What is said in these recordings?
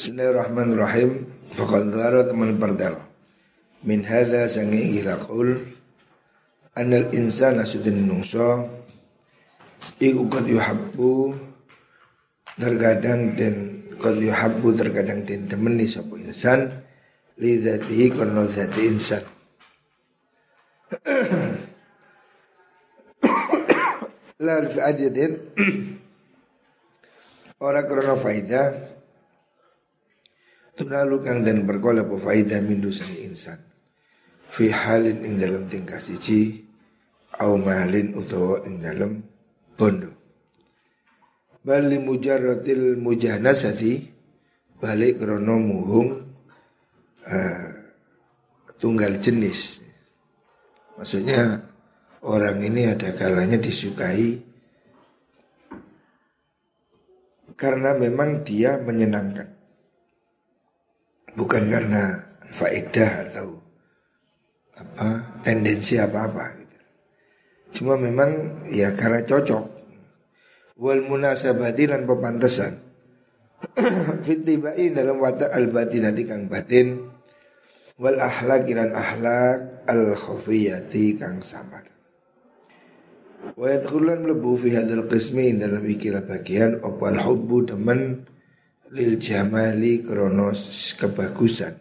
Bismillahirrahmanirrahim. Faqad dhara teman pertelo. Min hadza sangi ila anal insana sudin nungso iku qad yuhabbu terkadang dan qad yuhabbu terkadang den demeni sapa insan li dzatihi zati insan. La fi adidin Orang krono faidah Tunalu kang dan berkola po faidah min dusani insan. Fi halin ing dalam tingkah siji Au malin utawa ing dalam bondo. Bali mujarratil mujahnasati Balik krono muhung uh, Tunggal jenis. Maksudnya orang ini ada kalanya disukai Karena memang dia menyenangkan bukan karena faedah atau apa tendensi apa-apa gitu. Cuma memang ya karena cocok. Wal munasabati lan pepantesan. Fitibai dalam watak al batinati kang batin wal ahlak lan ahlak al khafiyati kang samar. Wa yadkhulan mlebu fi hadzal qismi dalam ikilah bagian opal hubbu demen lil jamali kronos kebagusan.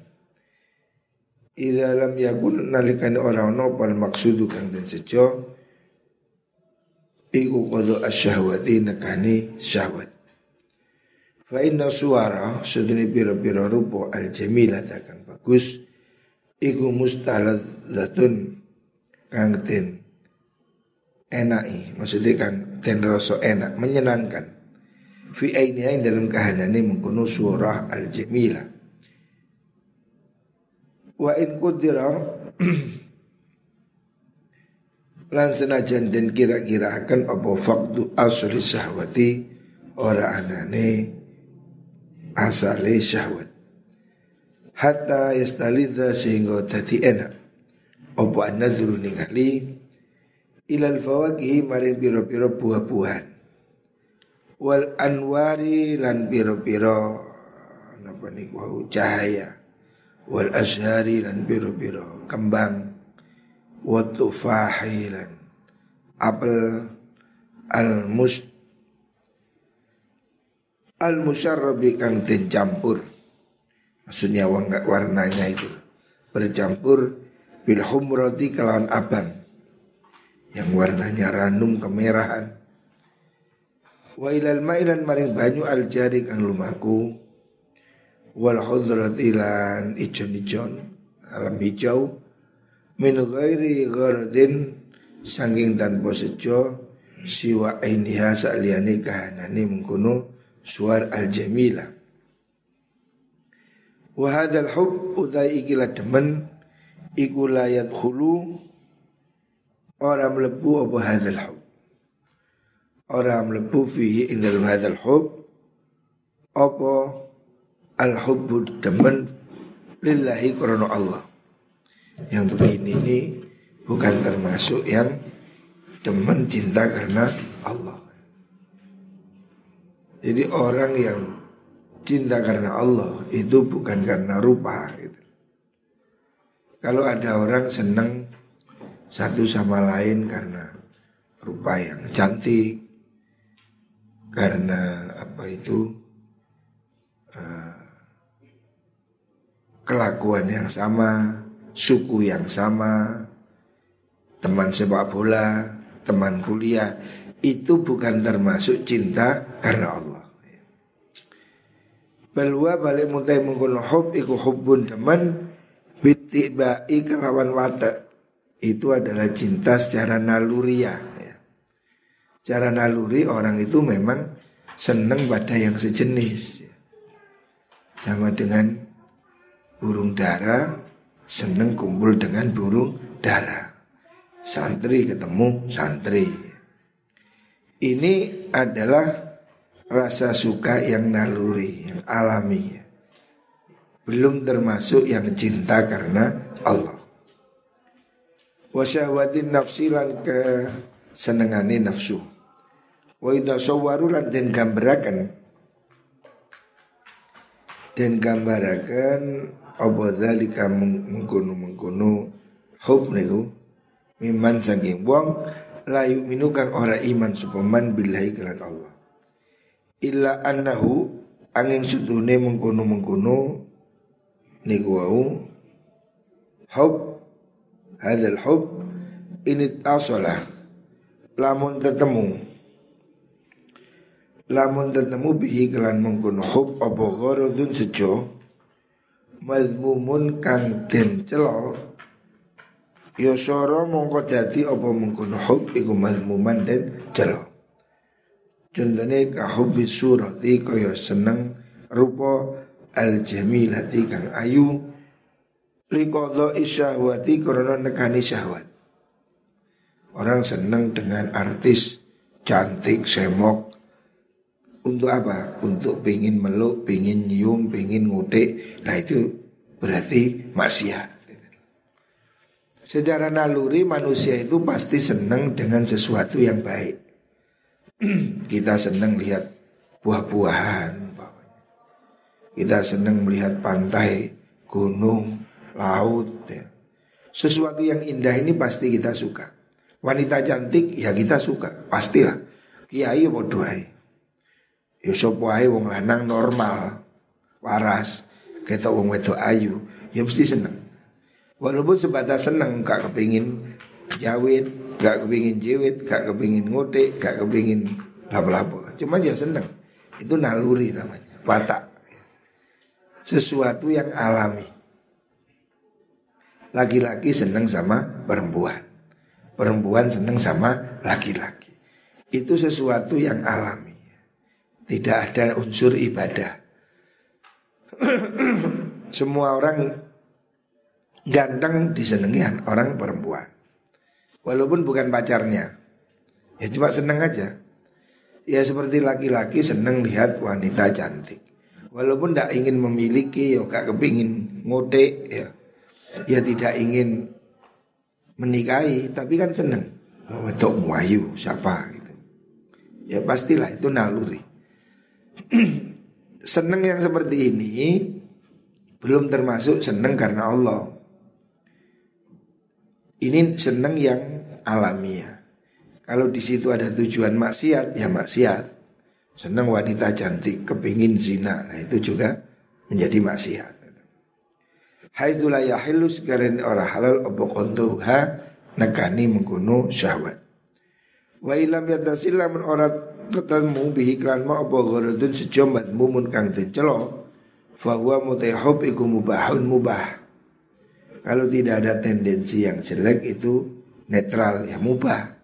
Ida lam yakun nalikan orang ono pal maksudu kang dan sejo Iku kodo asyahwati nekani syahwat. Fa inna suara sedini piro-piro rupo al jamilah takkan bagus Iku mustaladzatun kang ten enai Maksudnya kang ten rasa enak menyenangkan fi ainiha dalam kahanane mengkono surah al-jamilah. Wa in qudira lan senajan den kira-kira akan apa faktu asli syahwati ora anane asale syahwat. Hatta yastalidha sehingga dadi enak. Apa anadzuru ningali ilal fawaqih mari piro-piro buah-buahan wal anwari lan biro-biro napa niku cahaya. Wal ashari lan biro-biro kembang. Wa tufahi lan apel al mus al musyarrabi kang den campur. Maksudnya warnanya itu bercampur bil humrati kelawan abang. Yang warnanya ranum kemerahan Wa ilal ma'ilan maring banyu al jari kang lumaku. Wal khudrat ilan ijon-ijon Alam hijau. Min ghairi ghardin Sangking tanpa sejo Siwa ainiha sa'liani kahanani mengkuno Suar al jamila. Wahadal hub utai ikilah demen Iku layat khulu Orang apa hadal hub orang melebu fihi ing dalam hadzal hub apa al hubbu demen lillahi karena Allah. Yang begini ini bukan termasuk yang demen cinta karena Allah. Jadi orang yang cinta karena Allah itu bukan karena rupa gitu. Kalau ada orang senang satu sama lain karena rupa yang cantik, karena apa itu uh, kelakuan yang sama, suku yang sama, teman sepak bola, teman kuliah itu bukan termasuk cinta karena Allah. Balwa balik mutai mengkono hub iku hubbun teman bitibai kelawan watak itu adalah cinta secara naluriah Cara naluri orang itu memang senang pada yang sejenis. Sama dengan burung dara senang kumpul dengan burung dara. Santri ketemu santri. Ini adalah rasa suka yang naluri, yang alami. Belum termasuk yang cinta karena Allah. Wasyahwatin nafsilan ke senengani nafsu. Wa idza sawwaru lan den gambaraken. Dan gambarakan apa dzalika mengkono-mengkono hub niku? Miman saking wong layu minu kang ora iman supaman billahi kelan Allah. Illa annahu angin sudune mengkono-mengkono niku wau hub hadzal hub ini asala lamun tetemu lamun tetemu bihi kelan mengkono hub apa gharadun sejo mazmumun kang den celo ya mongko dadi apa mengkono hub iku mazmuman den celo contohnya ka surati kaya seneng rupa al jamilati kang ayu liqadha isyahwati karena nekani syahwat. Orang seneng dengan artis cantik semok untuk apa? Untuk pingin meluk, pingin nyium, pingin ngutik. Nah itu berarti maksiat. Secara naluri manusia itu pasti senang dengan sesuatu yang baik. Kita senang lihat buah-buahan. Kita senang melihat pantai, gunung, laut. Ya. Sesuatu yang indah ini pasti kita suka. Wanita cantik ya kita suka, pastilah. Kiai mau doai. Ya sapa ae wong lanang normal, waras, ketok wong wedok ayu, ya mesti seneng. Walaupun sebatas seneng gak kepingin jawit, gak kepingin jewit, gak kepingin ngotek, gak kepingin lapo-lapo. Cuma ya seneng. Itu naluri namanya, watak. Sesuatu yang alami. Laki-laki seneng sama perempuan. Perempuan seneng sama laki-laki. Itu sesuatu yang alami. Tidak ada unsur ibadah. Semua orang ganteng disenengi orang perempuan. Walaupun bukan pacarnya. Ya cuma seneng aja. Ya seperti laki-laki seneng lihat wanita cantik. Walaupun tidak ingin memiliki, ya gak kepingin ngote, ya. Ya tidak ingin menikahi, tapi kan seneng. Oh, itu muayu siapa gitu. Ya pastilah itu naluri. seneng yang seperti ini belum termasuk seneng karena Allah. Ini seneng yang alamiah. Kalau di situ ada tujuan maksiat, ya maksiat. Seneng wanita cantik, kepingin zina, nah itu juga menjadi maksiat. Haitulah yahilus karen ora halal opo kontuha nekani mengkuno syahwat. Wa ilam yatasilla men orat ketemu bihi ma apa gharadun sejomat mumun kang den celo fahuwa mutahub iku mubahun mubah. Kalau tidak ada tendensi yang jelek itu netral ya mubah.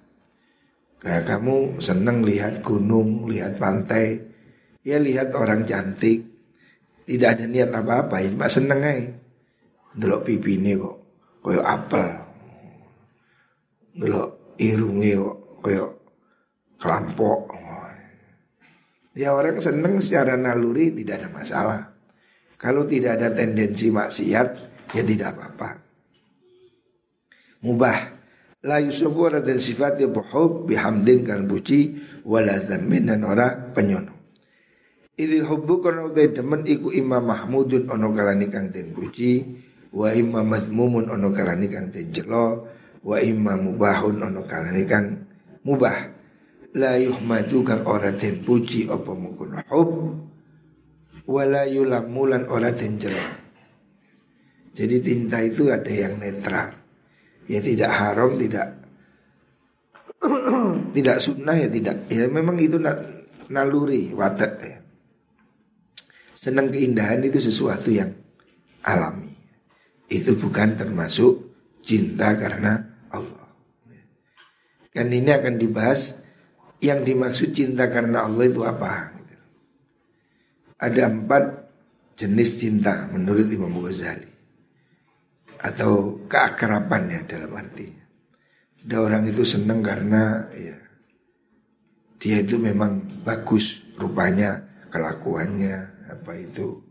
Kayak kamu senang lihat gunung lihat pantai ya lihat orang cantik. Tidak ada niat apa-apa ya cuma seneng aja delok pipi ini kok koyo apel. Delok irunge kok koyo kelampok Ya orang seneng secara naluri tidak ada masalah. Kalau tidak ada tendensi maksiat ya tidak apa-apa. Mubah. La yusufu dan sifat ya buhub bihamdin kan puji wala dan ora penyono. Idil hubbu kono utai demen iku imam mahmudun ono kalani kang den puji wa imam mazmumun ono kalani kang den jelo wa imam mubahun ono kalani kang mubah la yuhmadu kang ora den puji apa mungkun hub wala yulamulan ora den Jadi tinta itu ada yang netral. Ya tidak haram, tidak tidak sunnah ya tidak. Ya memang itu naluri watak ya. Senang keindahan itu sesuatu yang alami. Itu bukan termasuk cinta karena Allah. Kan ini akan dibahas yang dimaksud cinta karena Allah itu apa? Ada empat jenis cinta menurut Imam Ghazali atau keakraban ya dalam artinya. Ada orang itu senang karena ya dia itu memang bagus rupanya, kelakuannya, apa itu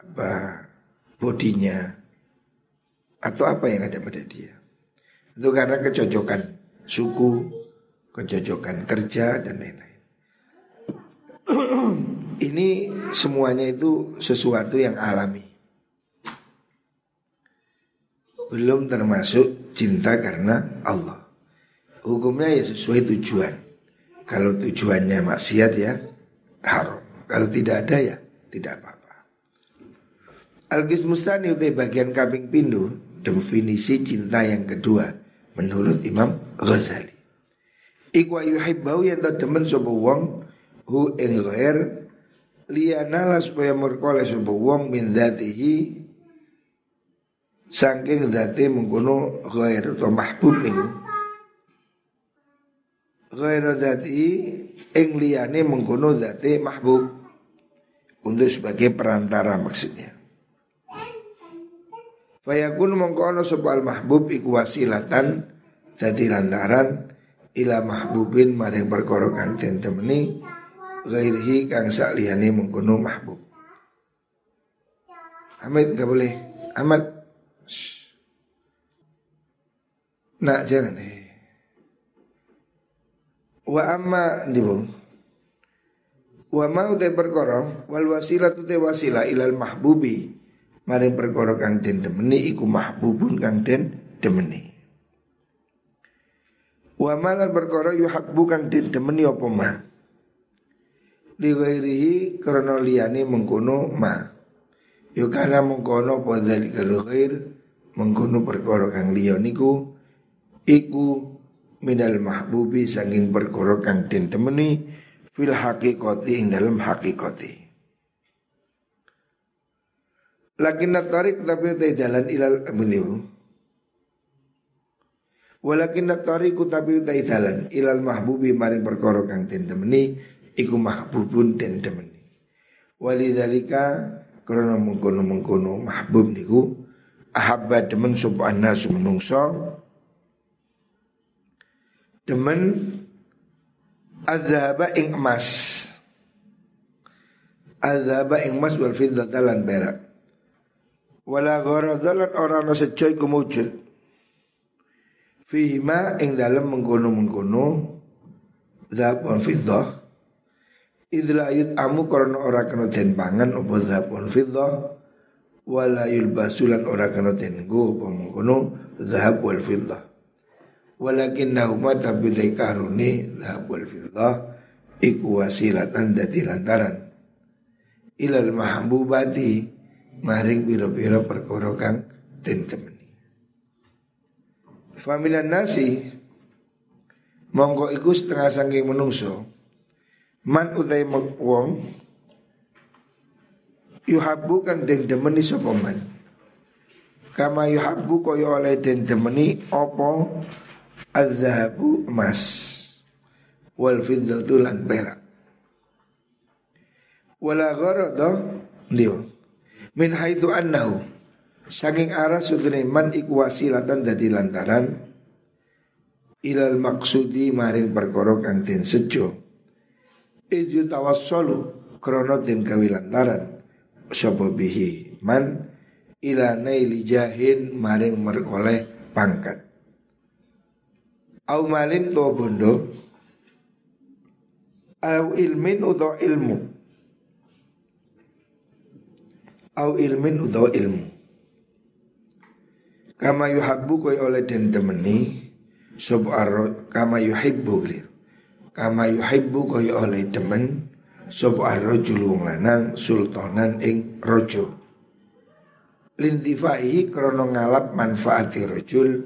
apa bodinya atau apa yang ada pada dia. Itu karena kecocokan suku, kecocokan kerja dan lain-lain. Ini semuanya itu sesuatu yang alami. Belum termasuk cinta karena Allah. Hukumnya ya sesuai tujuan. Kalau tujuannya maksiat ya haram. Kalau tidak ada ya tidak apa-apa. Al-Qismustani utai bagian kaping pindu definisi cinta yang kedua menurut Imam Ghazali. Iku yuhibbau yang demen sapa wong hu ing ghair lianala supaya merkole sapa wong min dzatihi saking dzati mengkono ghair atau mahbub niku. Ghair dzati ing liyane mengkono dzati mahbub untuk sebagai perantara maksudnya. Fayakun mengkono sebal mahbub iku wasilatan dadi lantaran ila mahbubin maring perkara kang den temeni ghairihi kang sakliyane mengkono mahbub. Ahmad gak boleh. Ahmad. Nak jangan eh. Wa amma ndibu. Wa mau te perkara wal wasilah tu te wasilah ilal mahbubi maring perkara kang den demeni iku mahbubun kang den demeni. Wa malal perkara yuhabbu kang den demeni apa mah li karena liyane mengkono ma. Yo kana mengkono pada kalau ghair mengkono perkara kang liya niku iku minal mahbubi sanging perkara kang den temeni fil haqiqati ing dalam haqiqati Lakin tarik tapi jalan ilal beliau Walakin tariku tapi utai jalan ilal mahbubi maring perkara kang den temeni iku mahbubun den demeni. Walidhalika karena mengkono-mengkono mahbub niku ahabba demen subhana sumenungso demen azhaba ing emas. Azhaba ing emas wal fiddata lan perak. Wala gharadalan ora ana sejoy kumujud fihima ing dalem mengkono-mengkono wal fiddah ayut amu korona ora kena den pangan opo zahab fiddah wala yulbasulan ora kena den go apa mengkono zahab wal. Walakin nahuma tapi karuni zahab wal fiddah iku wasilatan dadi lantaran ilal mahbubati maring biro-biro perkara kang den temeni. Familan nasi mongko iku setengah saking menungso. Man utai wong Yuhabu kang den demeni sapa man? Kama yuhabu kaya oleh den demeni Opo Azhabu emas? Wal fiddatu lan perak. Wala gharada Liyo Min haithu annahu Saking arah sudune man iku wasilatan dadi lantaran Ilal maksudi maring perkara kang den sejo. Idu tawassalu krono den kawilantaran sapa bihi man ila naili jahin maring merkoleh pangkat. Au malin to bondo au ilmin uto ilmu. Au ilmin uto ilmu kama yuhabbu koy oleh den temeni sub kama yuhibbu clear Kama yuhibbu kaya oleh demen Sopo arrojul wong lanang sultanan ing rojo Lintifai krono ngalap manfaati rojul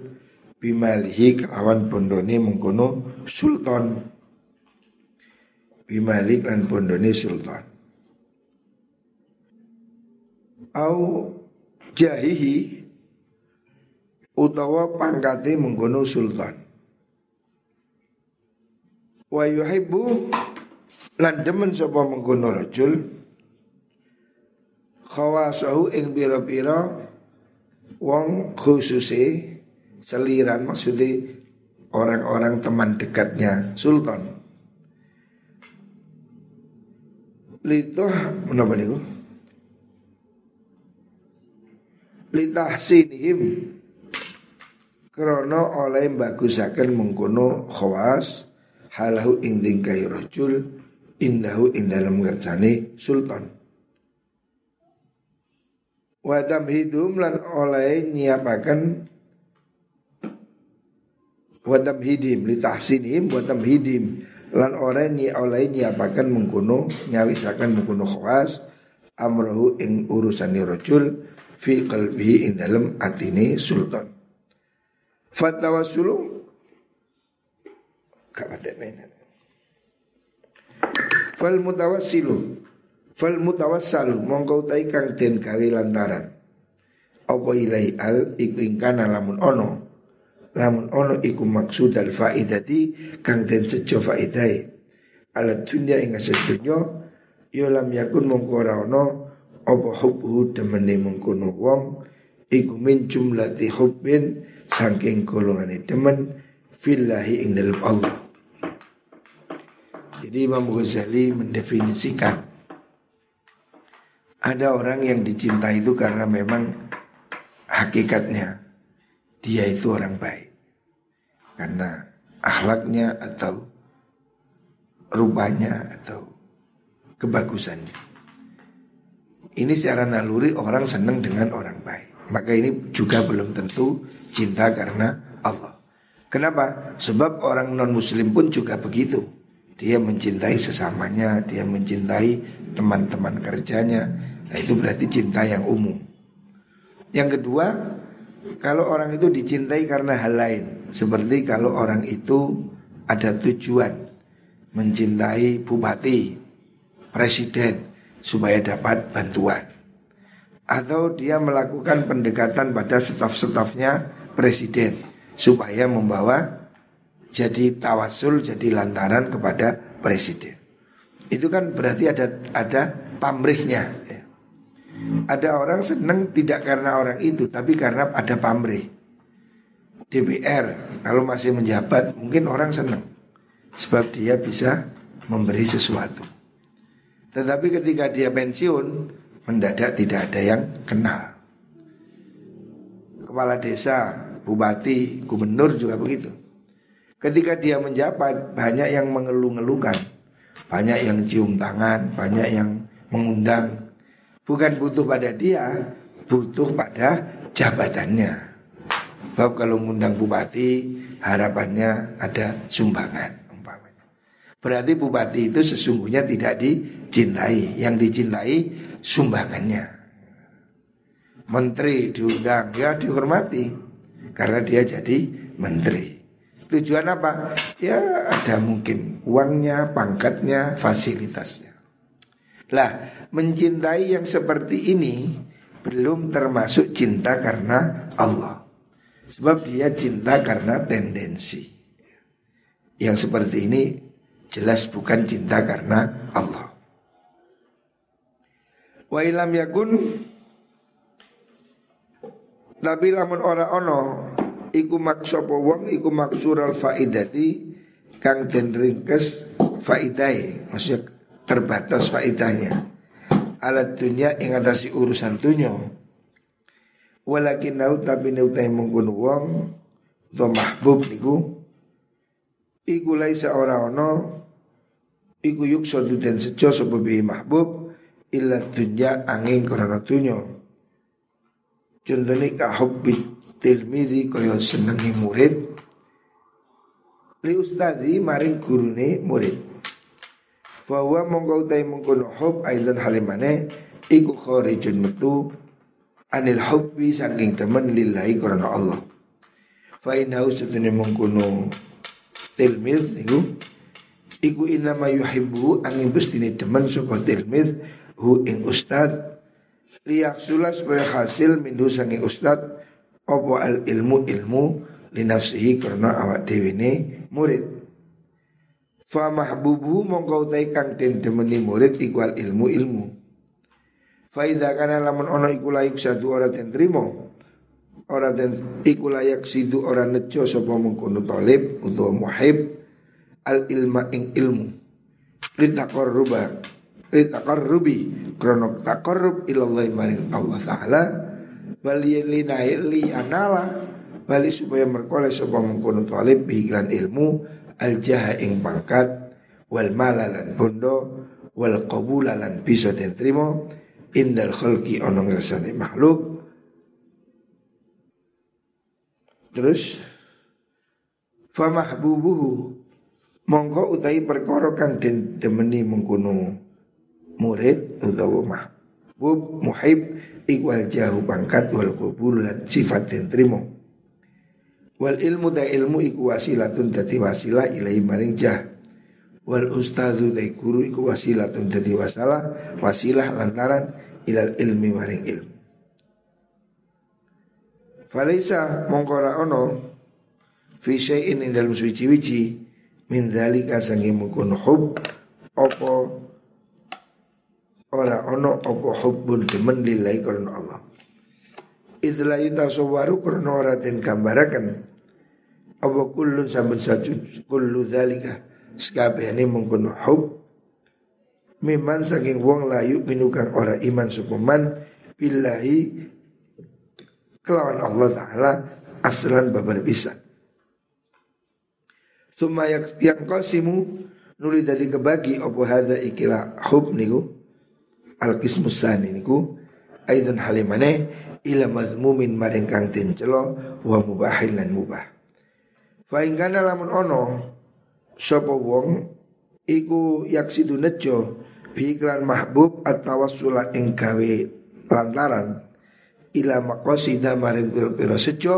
Bimalihi kelawan bondone mengkono sultan. Bimali kan bondone sultan. Au jahihi utawa pangkate mengkono sultan. Wa yuhibbu lan demen sapa mengkono rajul khawasahu ing pira-pira wong khususe seliran maksudnya orang-orang teman dekatnya sultan. Litoh menapa niku? Litahsinihim krono oleh bagusaken mengkono khawas halahu ing tingkai rajul indahu ing dalam ngerjane sultan. Wa tamhidum lan oleh nyiapaken wa tamhidim li tahsinihim wa tamhidim lan oleh ni oleh nyiapaken mengkono nyawisaken mengkono khawas amrohu ing urusane rajul fi qalbihi ing dalem atine sultan fatawassulu kawadek mainan fal mutawassilu Fal mutawassalu mongko utai kang den gawe lantaran. Apa ilai al iku ingkana lamun ono. Lamun ono iku maksud al faidati kang den sejo faidai. Ala dunya ing sedunya ya lam yakun mongko ono apa hubbu demene mengkono wong iku min jumlati hubbin saking golongane demen fillahi ing dalem Allah. Jadi Imam Ghazali mendefinisikan ada orang yang dicintai itu karena memang hakikatnya dia itu orang baik. Karena akhlaknya atau rupanya atau kebagusannya. Ini secara naluri orang senang dengan orang baik. Maka ini juga belum tentu cinta karena Allah. Kenapa? Sebab orang non muslim pun juga begitu. Dia mencintai sesamanya, dia mencintai teman-teman kerjanya, Nah itu berarti cinta yang umum. Yang kedua, kalau orang itu dicintai karena hal lain, seperti kalau orang itu ada tujuan mencintai bupati, presiden supaya dapat bantuan. Atau dia melakukan pendekatan pada staf-stafnya presiden supaya membawa jadi tawasul, jadi lantaran kepada presiden. Itu kan berarti ada ada pamrihnya. Ya. Ada orang senang tidak karena orang itu Tapi karena ada pamrih DPR kalau masih menjabat mungkin orang senang Sebab dia bisa memberi sesuatu Tetapi ketika dia pensiun Mendadak tidak ada yang kenal Kepala desa, bupati, gubernur juga begitu Ketika dia menjabat banyak yang mengeluh-ngeluhkan Banyak yang cium tangan, banyak yang mengundang Bukan butuh pada dia, butuh pada jabatannya. Sebab kalau mengundang bupati, harapannya ada sumbangan. Berarti bupati itu sesungguhnya tidak dicintai. Yang dicintai sumbangannya. Menteri diundang, ya dihormati. Karena dia jadi menteri. Tujuan apa? Ya ada mungkin uangnya, pangkatnya, fasilitasnya. Lah mencintai yang seperti ini belum termasuk cinta karena Allah. Sebab dia cinta karena tendensi. Yang seperti ini jelas bukan cinta karena Allah. Wa ilam yakun tapi lamun ora ono iku maksopo wong iku maksural faidati kang den ringkes faidai maksudnya terbatas faidahnya. Alat dunia ing atasi urusan dunia. Walakin nau tapi nau tahi mengkono wong to mahbub niku iku laisa ora ono iku yuk sodu den sejo sapa mahbub illa dunya angin karena dunia contohnya kahubbi tilmidi kaya senengi murid. Li ustadi maring gurune murid. Fahuwa mongko utai mengkono hub aidan halimane Iku kharijun metu Anil hubbi saking temen lillahi karena Allah. Fa innahu sutune mengkono Tilmid iku Iku inama yuhibbu angin bestini temen Suka tilmid hu ing ustad Liyaksula supaya hasil minhu saking ustad Opo al ilmu ilmu Linafsihi karena awak dewi murid Fa mahbubu mongko utai kang den demeni murid ikual ilmu ilmu. Fa idza kana lamun ono iku satu ora den trimo. Ora den iku layak sidu ora nejo sapa mengkono talib utawa muhib al ilma ing ilmu. Litaqarruba litaqarrubi krono taqarrub ilallah maring Allah taala bali li anala bali supaya merkole sapa mengkono talib bihiklan ilmu al jaha ing pangkat wal malalan bondo wal qabulalan bisa den trimo indal khalqi ana ngersane makhluk terus fa mahbubuhu mongko utai perkara kang den demeni mengkono murid utawa mahbub muhib ikwal jahu pangkat wal qabul lan sifat den trimo Wal ilmu da ilmu iku wasilatun dadi wasilah ilai maring jah. Wal ustadu da guru iku wasilatun dadi wasalah wasilah lantaran ilal ilmi maring ilmu. Falaisa mongkora ono fi syai'in dalam suci-wici min dzalika sangi mungkun hub opo ora ono opo hubbun demen lillahi karena Allah. Idla yutasawwaru karena ora den gambaraken apa kullun saben satu kullu dzalika sekabehane mengkono hub miman saking wong layu minukang ora iman sukuman billahi kelawan Allah taala aslan babar bisa Suma yang, kasimu nuli dari kebagi apa hadza ikila hub niku? Al kismusani niku aidun halimane ila mazmumin maring kang tencelo wa mubahin lan mubah. Faingkana lamun ono Sopo wong Iku yaksidu nejo Biklan mahbub At-tawassula ing gawe lantaran Ila makosida maring piro-piro sejo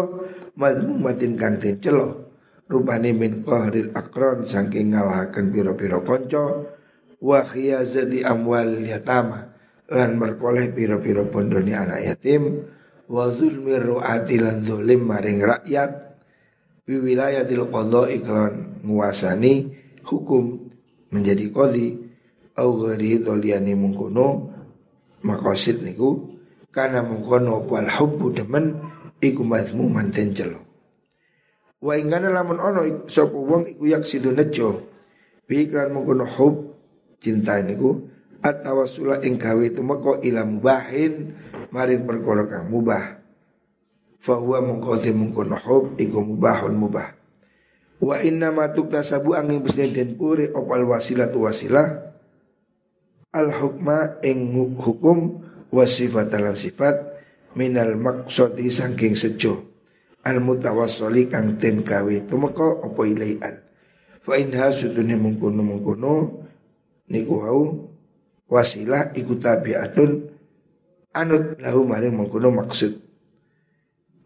Madmumatin kang celo Rupani min qahril akron Sangking ngalahakan piro-piro konco Wa khiyazati amwal yatama Lan merkoleh piro-piro pondoni anak yatim Wa zulmi ru'ati lan zulim maring rakyat Bi wilayatil qadha iklan nguasani hukum menjadi kodi au ghairi toliani mungkono makosid niku karena mungkono wal hubbu demen iku mazmu manten celo wa ingana lamun ono sapa wong iku yak sidu nejo. Bi mungkono hub cinta niku at-tawassula ing gawe tumeka ila mubahin maring perkara kang mubah. Fahuwa mengkoti mengkono hub iku mubahun mubah. Wa inna ma tuktasabu angin bisni den puri opal wasilah tu wasilah al hukma ing hukum wasifat dalam sifat minal maksudi saking sejo al mutawassali kang ten kawe tumeka apa ilaian fa inha sudune mengkono mengkono niku wau wasilah iku tabiatun anut lahu maring mengkono maksud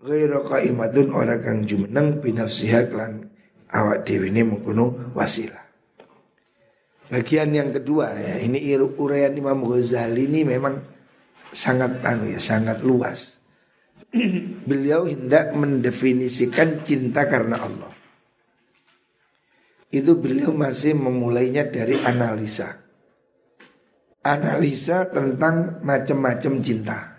Ghairu qaimatun orang kang jumeneng binafsiha klan awak dewi ini mengkuno wasilah. Bagian yang kedua ya, ini uraian Imam Ghazali ini memang sangat anu ya, sangat luas. Beliau hendak mendefinisikan cinta karena Allah. Itu beliau masih memulainya dari analisa. Analisa tentang macam-macam cinta.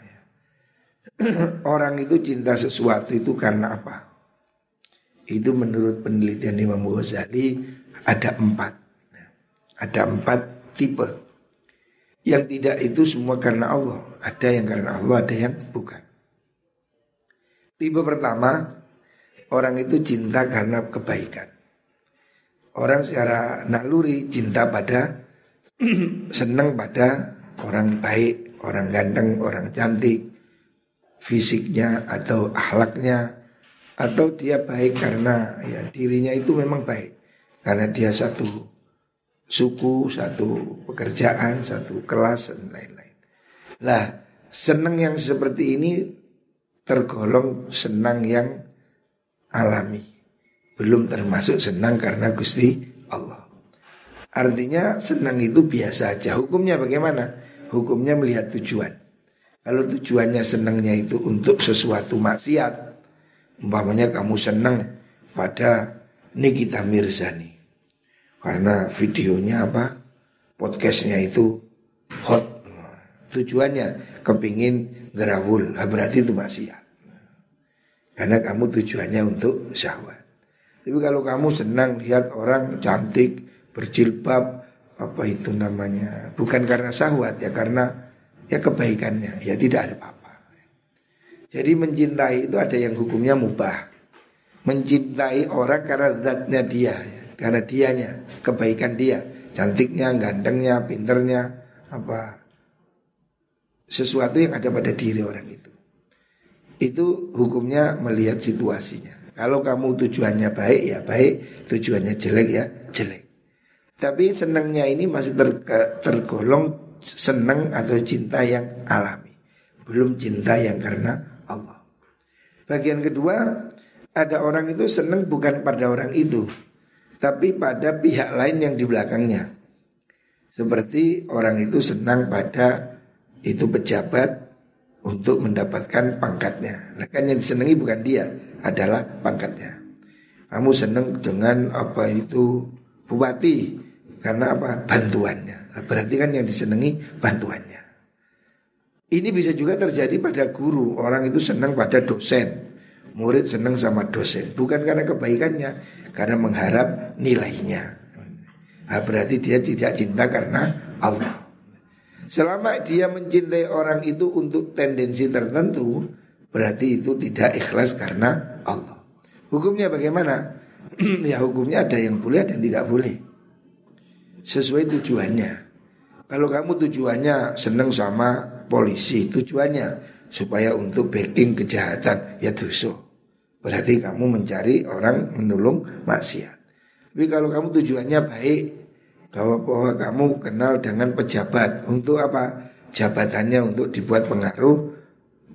orang itu cinta sesuatu itu karena apa? Itu menurut penelitian Imam Ghazali ada empat. Ada empat tipe. Yang tidak itu semua karena Allah. Ada yang karena Allah, ada yang bukan. Tipe pertama, orang itu cinta karena kebaikan. Orang secara naluri cinta pada senang pada orang baik, orang ganteng, orang cantik, fisiknya atau akhlaknya atau dia baik karena ya dirinya itu memang baik karena dia satu suku, satu pekerjaan, satu kelas dan lain-lain. Lah, senang yang seperti ini tergolong senang yang alami. Belum termasuk senang karena Gusti Allah. Artinya senang itu biasa aja. Hukumnya bagaimana? Hukumnya melihat tujuan. Kalau tujuannya senangnya itu untuk sesuatu maksiat Umpamanya kamu senang pada Nikita Mirzani Karena videonya apa Podcastnya itu hot Tujuannya kepingin gerawul nah, Berarti itu maksiat Karena kamu tujuannya untuk syahwat Tapi kalau kamu senang lihat orang cantik Berjilbab Apa itu namanya Bukan karena syahwat ya karena ya kebaikannya ya tidak ada apa-apa. Jadi mencintai itu ada yang hukumnya mubah. Mencintai orang karena zatnya dia, ya. karena dianya, kebaikan dia. cantiknya, gantengnya, pinternya, apa sesuatu yang ada pada diri orang itu. Itu hukumnya melihat situasinya. Kalau kamu tujuannya baik ya baik, tujuannya jelek ya jelek. Tapi senangnya ini masih ter, tergolong senang atau cinta yang alami. Belum cinta yang karena Allah. Bagian kedua, ada orang itu senang bukan pada orang itu, tapi pada pihak lain yang di belakangnya. Seperti orang itu senang pada itu pejabat untuk mendapatkan pangkatnya. Nah, kan yang disenangi bukan dia, adalah pangkatnya. Kamu senang dengan apa itu bupati, karena apa? Bantuannya. Nah, berarti kan yang disenangi bantuannya. Ini bisa juga terjadi pada guru. Orang itu senang pada dosen. Murid senang sama dosen. Bukan karena kebaikannya, karena mengharap nilainya. Nah, berarti dia tidak cinta karena Allah. Selama dia mencintai orang itu untuk tendensi tertentu, berarti itu tidak ikhlas karena Allah. Hukumnya bagaimana? ya hukumnya ada yang boleh, yang tidak boleh sesuai tujuannya. Kalau kamu tujuannya senang sama polisi, tujuannya supaya untuk backing kejahatan, ya dosa. Berarti kamu mencari orang menolong maksiat. Tapi kalau kamu tujuannya baik, kalau bahwa kamu kenal dengan pejabat untuk apa? Jabatannya untuk dibuat pengaruh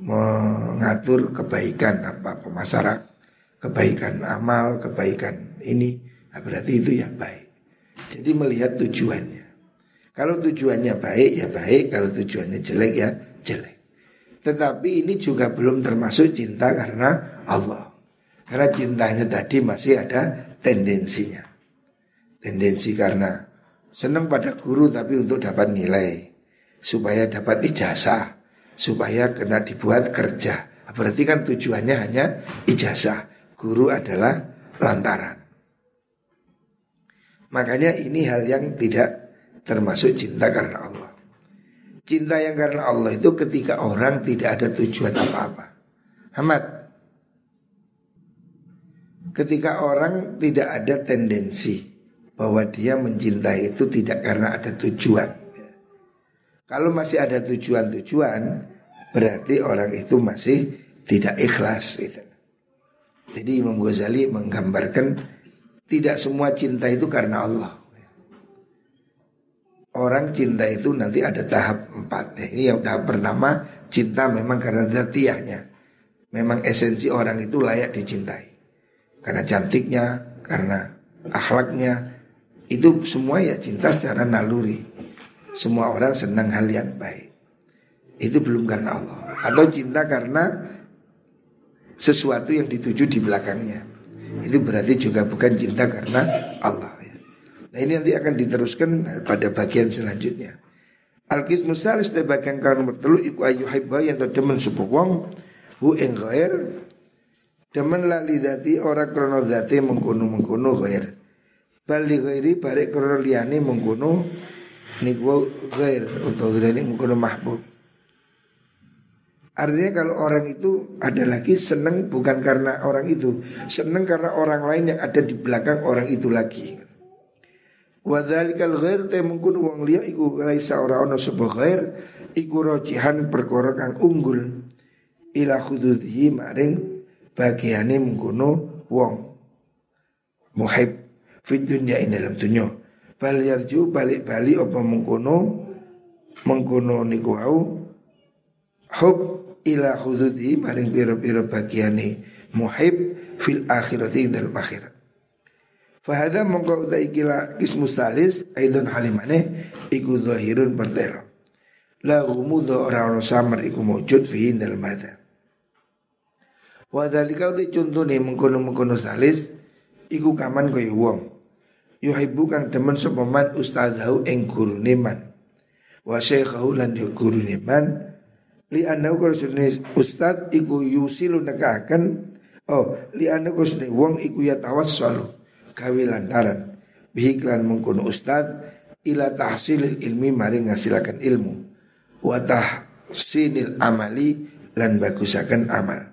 mengatur kebaikan apa pemasaran, kebaikan amal, kebaikan ini. Nah, berarti itu ya baik. Jadi melihat tujuannya. Kalau tujuannya baik ya baik, kalau tujuannya jelek ya jelek. Tetapi ini juga belum termasuk cinta karena Allah. Karena cintanya tadi masih ada tendensinya. Tendensi karena senang pada guru tapi untuk dapat nilai. Supaya dapat ijazah. Supaya kena dibuat kerja. Berarti kan tujuannya hanya ijazah. Guru adalah lantaran. Makanya ini hal yang tidak termasuk cinta karena Allah. Cinta yang karena Allah itu ketika orang tidak ada tujuan apa-apa. Ahmad, ketika orang tidak ada tendensi bahwa dia mencintai itu tidak karena ada tujuan. Kalau masih ada tujuan-tujuan, berarti orang itu masih tidak ikhlas. Gitu. Jadi Imam Ghazali menggambarkan tidak semua cinta itu karena Allah. Orang cinta itu nanti ada tahap empat. Ini yang tahap pertama cinta memang karena zatiahnya. Memang esensi orang itu layak dicintai. Karena cantiknya, karena akhlaknya. Itu semua ya cinta secara naluri. Semua orang senang hal yang baik. Itu belum karena Allah. Atau cinta karena sesuatu yang dituju di belakangnya. Itu berarti juga bukan cinta karena Allah ya. Nah ini nanti akan diteruskan pada bagian selanjutnya Al-Qismu salis te bagian kang nomor telu iku yang terdemen sebuah wong hu ing ghair demen lali dati ora krono dati mengkono-mengkono ghair bali ghairi barek krono liyane mengkono niku ghair. Utawa ghairi mengkono mahbub. Artinya kalau orang itu ada lagi senang bukan karena orang itu. Senang karena orang lain yang ada di belakang orang itu lagi. Wadhalikal ghair te mungkun wong liya iku laisa ora ono sebuah ghair Iku rojihan perkara kang unggul. Ila khududhi maring bagiane mengkono wong Muhib fit dunya ini dalam dunya Bal balik-balik apa mengkono Mengkono niku au Hub ila khududi maring biro-biro bagiane muhib fil akhirati dalam akhirat. Fahada mongko utai kila kismu salis aidon halimane iku zahirun bertero. La gumudo orang samar iku mujud fihi dalam ada. Wadhalika utai contohnya mengkono-mengkono salis iku kaman kaya wong. Yuhibu kang temen sopaman ustadhahu eng guru neman. Wa syekhahu lan guru neman li anau sunni ustad iku yusilu nekakan oh li anau sunni wong iku ya tawassalu kawi lantaran. Bihiklan mengkono ustad ila tahsil ilmi mari ngasilakan ilmu. Wa tahsinil amali lan bagusakan amal.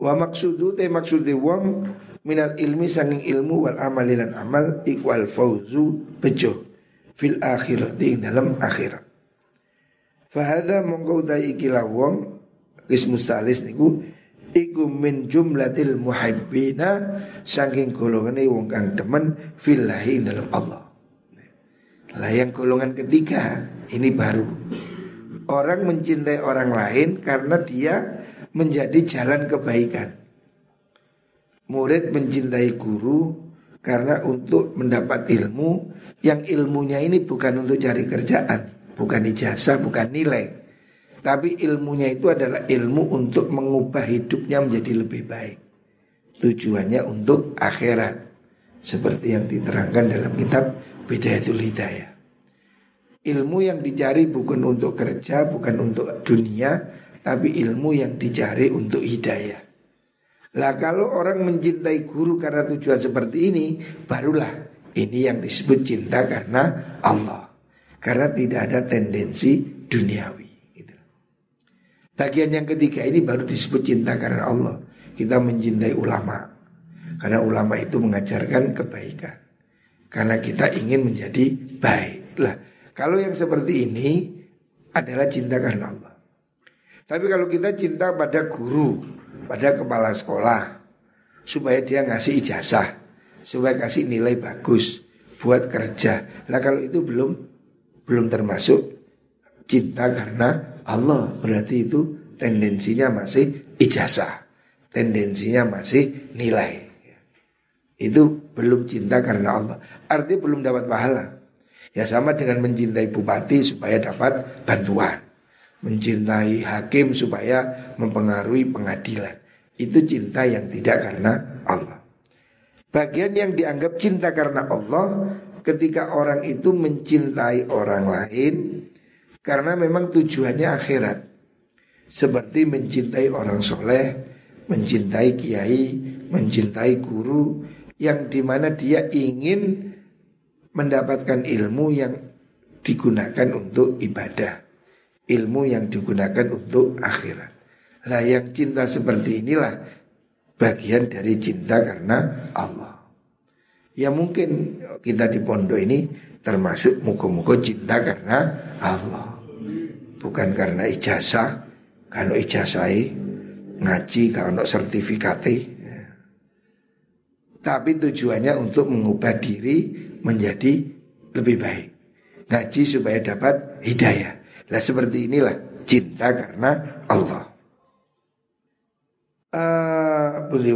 Wa maksudu te maksudi wong minal ilmi sanging ilmu wal amali lan amal ikwal fauzu bejo fil akhirati dalam akhirat. Fahada mongko utai ikilah wong ismu salis niku iku min jumlatil muhibbina saking golongane wong kang demen fillahi dalam Allah. Lah yang golongan ketiga ini baru orang mencintai orang lain karena dia menjadi jalan kebaikan. Murid mencintai guru karena untuk mendapat ilmu yang ilmunya ini bukan untuk cari kerjaan bukan ijazah, bukan nilai. Tapi ilmunya itu adalah ilmu untuk mengubah hidupnya menjadi lebih baik. Tujuannya untuk akhirat. Seperti yang diterangkan dalam kitab Bidayatul Hidayah. Ilmu yang dicari bukan untuk kerja, bukan untuk dunia, tapi ilmu yang dicari untuk hidayah. Lah kalau orang mencintai guru karena tujuan seperti ini, barulah ini yang disebut cinta karena Allah. Karena tidak ada tendensi duniawi gitu. Bagian yang ketiga ini baru disebut cinta karena Allah. Kita mencintai ulama. Karena ulama itu mengajarkan kebaikan. Karena kita ingin menjadi baik. Lah Kalau yang seperti ini adalah cinta karena Allah. Tapi kalau kita cinta pada guru Pada kepala sekolah Supaya dia ngasih ijazah Supaya kasih nilai bagus Buat kerja. Lah kalau itu belum belum termasuk cinta karena Allah. Berarti itu tendensinya masih ijazah tendensinya masih nilai. Itu belum cinta karena Allah. Artinya belum dapat pahala. Ya sama dengan mencintai bupati supaya dapat bantuan mencintai hakim supaya mempengaruhi pengadilan. Itu cinta yang tidak karena Allah. Bagian yang dianggap cinta karena Allah ketika orang itu mencintai orang lain karena memang tujuannya akhirat. Seperti mencintai orang soleh, mencintai kiai, mencintai guru yang di mana dia ingin mendapatkan ilmu yang digunakan untuk ibadah, ilmu yang digunakan untuk akhirat. Lah yang cinta seperti inilah bagian dari cinta karena Allah. Ya mungkin kita di pondok ini termasuk muka-muka cinta karena Allah. Bukan karena ijazah, kalau ijazah ngaji kalau sertifikat. Tapi tujuannya untuk mengubah diri menjadi lebih baik. Ngaji supaya dapat hidayah. Lah seperti inilah cinta karena Allah. Uh, boleh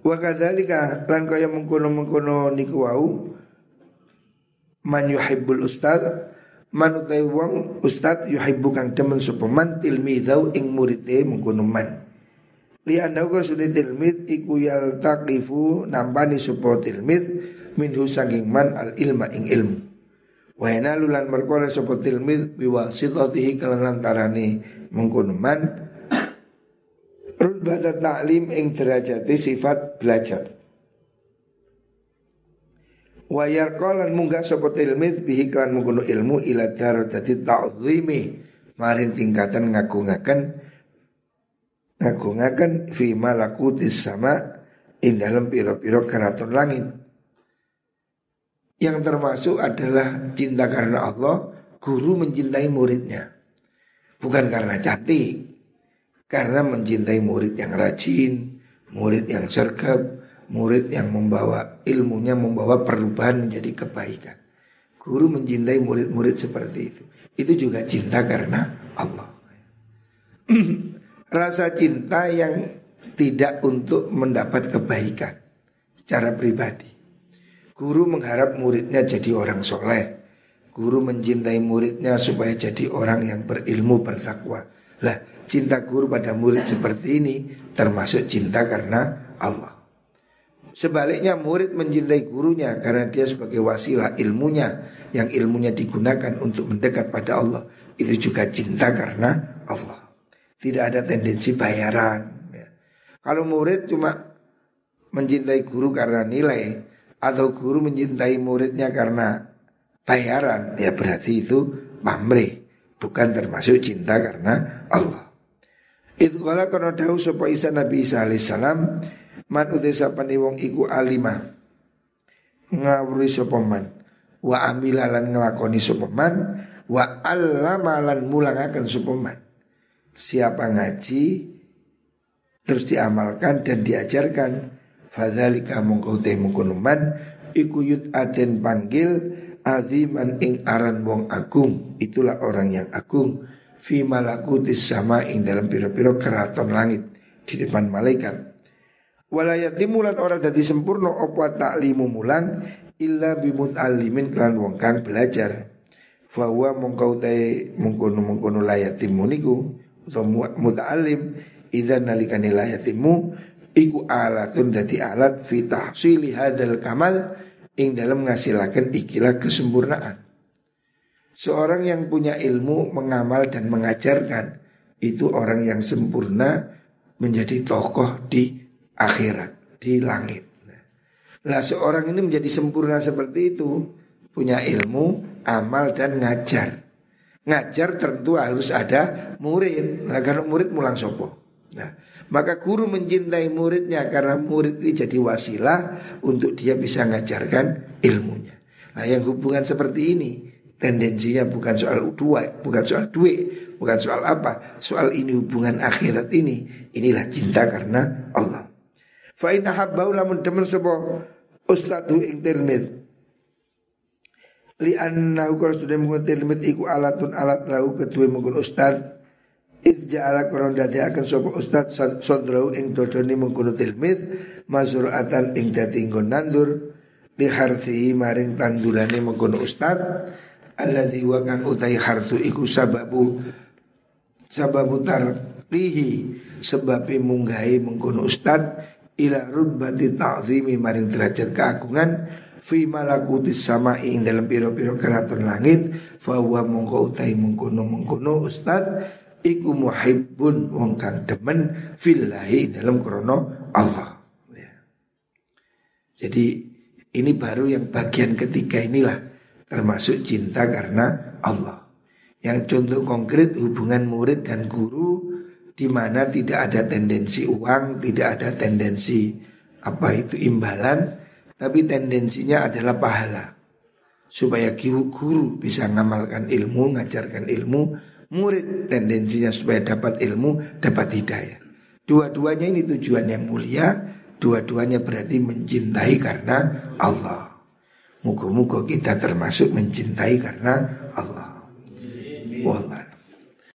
Wa kadzalika lan kaya mengkono-mengkono niku wau man yuhibbul ustad man utai wong ustad yuhibbu kang demen sapa man tilmidau ing murite mengkono man. Li anda ko sudah tilmid iku yal taklifu nambani sapa tilmid minhu saking man al ilma ing ilmu wa lulan merkola sapa tilmid biwasitatihi kalan lantarane mengkono man Rutbata ta'lim ing derajati sifat belajar. Wayar kolan munggah sopo tilmid bihi mengkuno ilmu ila darajati ta'zimi. Marin tingkatan ngagungakan Ngagungakan fi malakutis sama In dalam piro-piro keraton langit Yang termasuk adalah cinta karena Allah Guru mencintai muridnya Bukan karena cantik karena mencintai murid yang rajin, murid yang sergap, murid yang membawa ilmunya membawa perubahan menjadi kebaikan. Guru mencintai murid-murid seperti itu. Itu juga cinta karena Allah. Rasa cinta yang tidak untuk mendapat kebaikan secara pribadi. Guru mengharap muridnya jadi orang soleh. Guru mencintai muridnya supaya jadi orang yang berilmu bertakwa. Lah, cinta guru pada murid seperti ini termasuk cinta karena Allah. Sebaliknya murid mencintai gurunya karena dia sebagai wasilah ilmunya yang ilmunya digunakan untuk mendekat pada Allah itu juga cinta karena Allah. Tidak ada tendensi bayaran. Ya. Kalau murid cuma mencintai guru karena nilai atau guru mencintai muridnya karena bayaran, ya berarti itu pamrih, bukan termasuk cinta karena Allah. Itu kala kono dahu sapa Isa Nabi Isa alaihi salam man sapane wong iku alimah. ngawuri sopeman wa amilalan ngelakoni sopeman wa allamalan mulangakan sopeman siapa ngaji terus diamalkan dan diajarkan fadzalika mongko te mungkunuman iku yut aden panggil aziman ing aran wong agung. Itulah orang yang agung. Fi malakutis sama ing dalam piro-piro keraton langit di depan malaikat. Walayatimulan orang dadi sempurna apa taklimu mulang illa alimin kelan wong kang belajar. Fahuwa mongkau tay mengkono mengkono layatimu niku atau muta'alim idza nalikani layatimu iku alatun dadi alat fi hadal kamal ing dalam ngasilakan ikilah kesempurnaan. Seorang yang punya ilmu mengamal dan mengajarkan itu orang yang sempurna menjadi tokoh di akhirat di langit. Nah, seorang ini menjadi sempurna seperti itu punya ilmu, amal dan ngajar. Ngajar tentu harus ada murid. Nah, karena murid mulang sopo. Nah, maka guru mencintai muridnya karena murid ini jadi wasilah untuk dia bisa ngajarkan ilmunya. Nah, yang hubungan seperti ini tendensinya bukan soal dua, bukan soal duit, bukan soal apa, soal ini hubungan akhirat ini. Inilah cinta karena Allah. Fa in ahabbau lamun demen sapa ustadu ing tilmid. Li anna ukar sudah iku alatun alat lahu kedua mengkon ustad. Idja ala koron dadi akan sapa ustad sodrau ing dodoni mengkon tilmid mazuratan ing dadi nggon nandur li harthi maring tandurane mengkon ustad alladzi wa kang utai hartu iku sababu sababu tarlihi sebabe munggahi mengkono ustad ila rubati ta'zimi maring derajat keagungan fi malakutis sama ing dalam piro-piro keraton langit fa huwa mongko utai mengkono mengkono ustad iku muhibbun wong kang demen fillahi dalam krono Allah ya. jadi ini baru yang bagian ketiga inilah termasuk cinta karena Allah yang contoh konkret hubungan murid dan guru di mana tidak ada tendensi uang, tidak ada tendensi apa itu imbalan, tapi tendensinya adalah pahala. Supaya guru bisa ngamalkan ilmu, ngajarkan ilmu, murid tendensinya supaya dapat ilmu, dapat hidayah. Dua-duanya ini tujuan yang mulia, dua-duanya berarti mencintai karena Allah. Muka-muka kita termasuk mencintai karena Allah. Wallah.